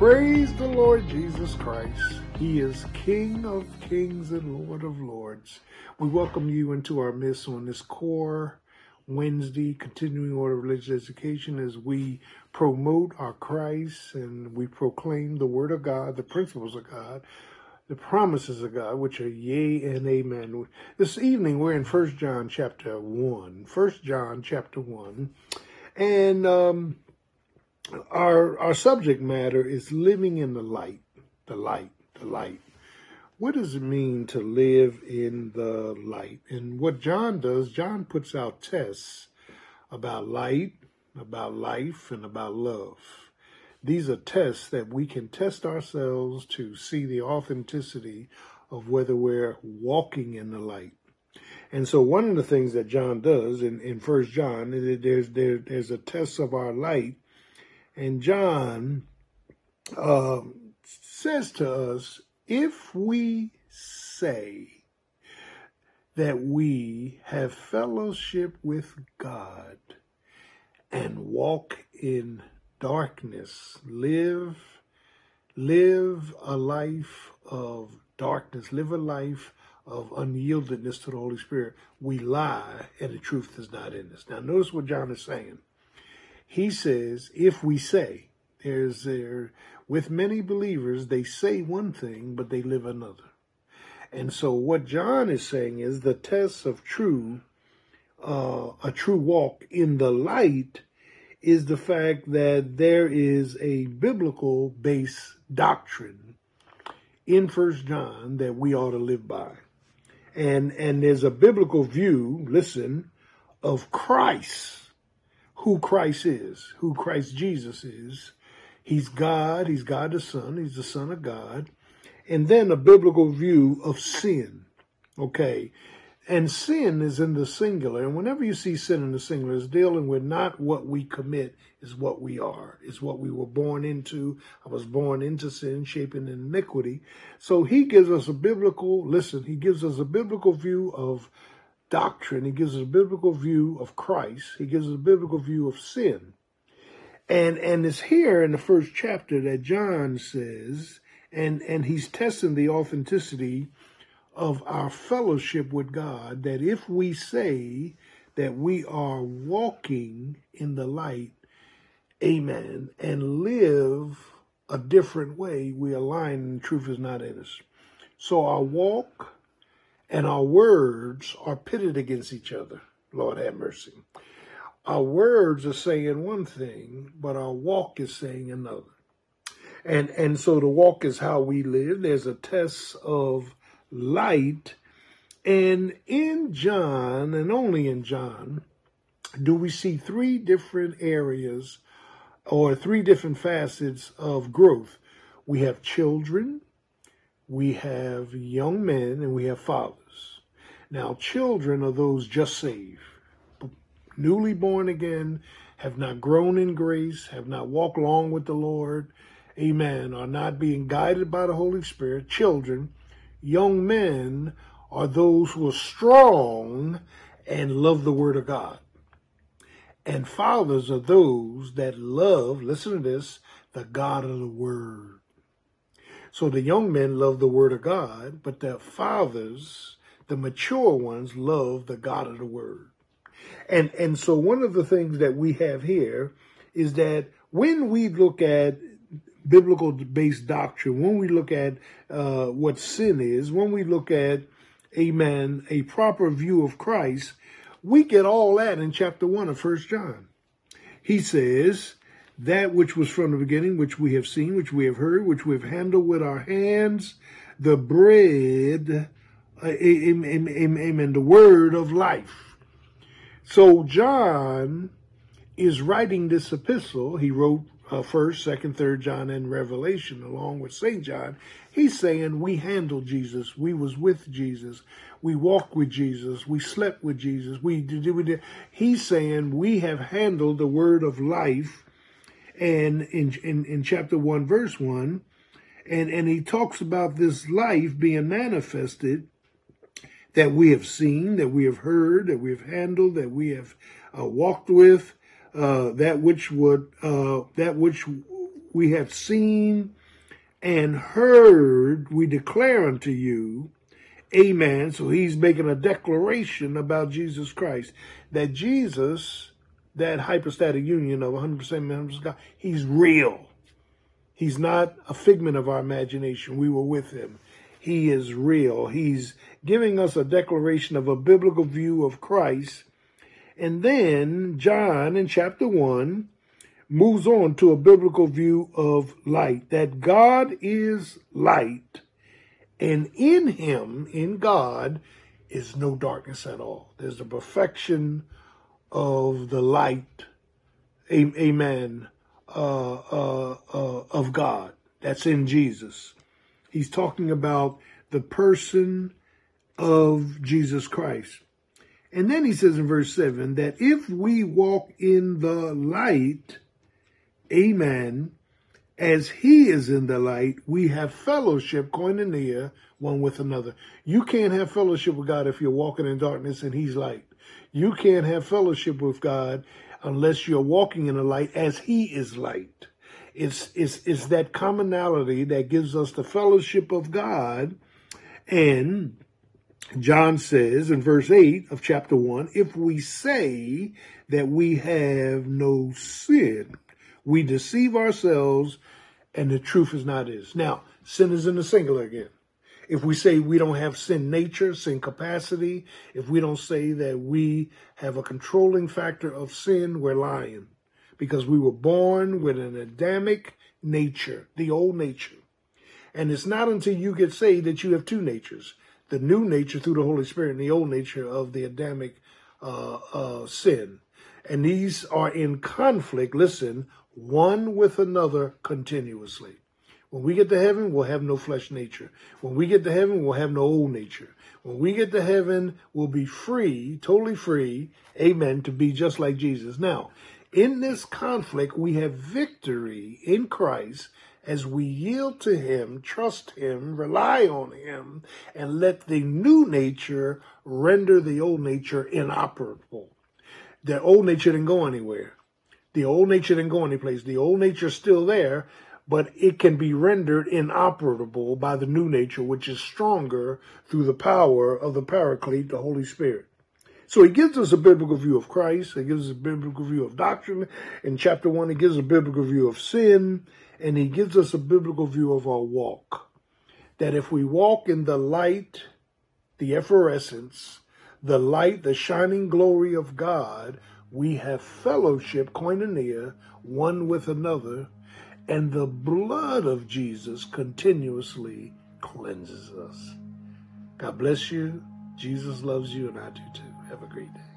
Praise the Lord Jesus Christ. He is King of kings and Lord of lords. We welcome you into our midst on this core Wednesday continuing order of religious education as we promote our Christ and we proclaim the word of God, the principles of God, the promises of God, which are yea and amen. This evening we're in First John chapter 1. First John chapter 1. And um, our our subject matter is living in the light, the light, the light. What does it mean to live in the light? And what John does, John puts out tests about light, about life, and about love. These are tests that we can test ourselves to see the authenticity of whether we're walking in the light. And so one of the things that John does in, in First John, there's there, there's a test of our light and John uh, says to us if we say that we have fellowship with God and walk in darkness, live live a life of darkness, live a life of unyieldedness to the Holy Spirit, we lie and the truth is not in us. Now notice what John is saying he says, if we say, there's there, with many believers, they say one thing, but they live another. And so what John is saying is the test of true, uh, a true walk in the light is the fact that there is a biblical base doctrine in First John that we ought to live by. And, and there's a biblical view, listen, of Christ who Christ is, who Christ Jesus is. He's God, he's God the Son, he's the Son of God. And then a biblical view of sin. Okay. And sin is in the singular. And whenever you see sin in the singular, it's dealing with not what we commit, is what we are, is what we were born into. I was born into sin, shaping iniquity. So he gives us a biblical, listen, he gives us a biblical view of doctrine. He gives us a biblical view of Christ. He gives us a biblical view of sin. And and it's here in the first chapter that John says, and, and he's testing the authenticity of our fellowship with God, that if we say that we are walking in the light, amen, and live a different way, we align and truth is not in us. So our walk, and our words are pitted against each other. Lord have mercy. Our words are saying one thing, but our walk is saying another. And and so the walk is how we live. There's a test of light. And in John, and only in John, do we see three different areas or three different facets of growth. We have children, we have young men, and we have fathers. Now, children are those just saved, newly born again, have not grown in grace, have not walked long with the Lord, amen, are not being guided by the Holy Spirit. Children, young men are those who are strong and love the Word of God. And fathers are those that love, listen to this, the God of the Word. So the young men love the Word of God, but their fathers the mature ones love the God of the Word. And, and so one of the things that we have here is that when we look at biblical based doctrine, when we look at uh, what sin is, when we look at, amen, a proper view of Christ, we get all that in chapter 1 of First John. He says, that which was from the beginning, which we have seen, which we have heard, which we have handled with our hands, the bread amen, the word of life. So John is writing this epistle. He wrote uh, first, second, third John, and Revelation along with Saint John. He's saying we handled Jesus. We was with Jesus. We walked with Jesus. We slept with Jesus. We did. We did. He's saying we have handled the word of life. And in, in, in chapter one, verse one, and, and he talks about this life being manifested that we have seen, that we have heard, that we have handled, that we have uh, walked with, uh, that which would, uh, that which we have seen and heard, we declare unto you. Amen. So he's making a declaration about Jesus Christ that Jesus, that hypostatic union of 100% man, 100% God, he's real. He's not a figment of our imagination. We were with him. He is real. He's giving us a declaration of a biblical view of Christ. And then John in chapter 1 moves on to a biblical view of light, that God is light, and in him, in God, is no darkness at all. There's the perfection of the light, amen, uh, uh, uh, of God. That's in Jesus. He's talking about the person of Jesus Christ. And then he says in verse 7 that if we walk in the light, amen, as he is in the light, we have fellowship, koinonia, one with another. You can't have fellowship with God if you're walking in darkness and he's light. You can't have fellowship with God unless you're walking in the light as he is light. It's, it's, it's that commonality that gives us the fellowship of God. And John says in verse 8 of chapter 1 if we say that we have no sin, we deceive ourselves and the truth is not is. Now, sin is in the singular again. If we say we don't have sin nature, sin capacity, if we don't say that we have a controlling factor of sin, we're lying because we were born with an Adamic nature, the old nature. And it's not until you get saved that you have two natures the new nature through the Holy Spirit and the old nature of the Adamic uh, uh, sin. And these are in conflict, listen, one with another continuously. When we get to heaven, we'll have no flesh nature. When we get to heaven, we'll have no old nature. When we get to heaven, we'll be free, totally free, amen, to be just like Jesus. Now, in this conflict, we have victory in Christ as we yield to Him, trust Him, rely on Him, and let the new nature render the old nature inoperable. The old nature didn't go anywhere. The old nature didn't go anyplace. The old nature's still there, but it can be rendered inoperable by the new nature, which is stronger through the power of the Paraclete, the Holy Spirit. So he gives us a biblical view of Christ. He gives us a biblical view of doctrine. In chapter one, he gives us a biblical view of sin, and he gives us a biblical view of our walk. That if we walk in the light, the efflorescence, the light, the shining glory of God, we have fellowship, koinonia, one with another, and the blood of Jesus continuously cleanses us. God bless you. Jesus loves you, and I do too. Have a great day.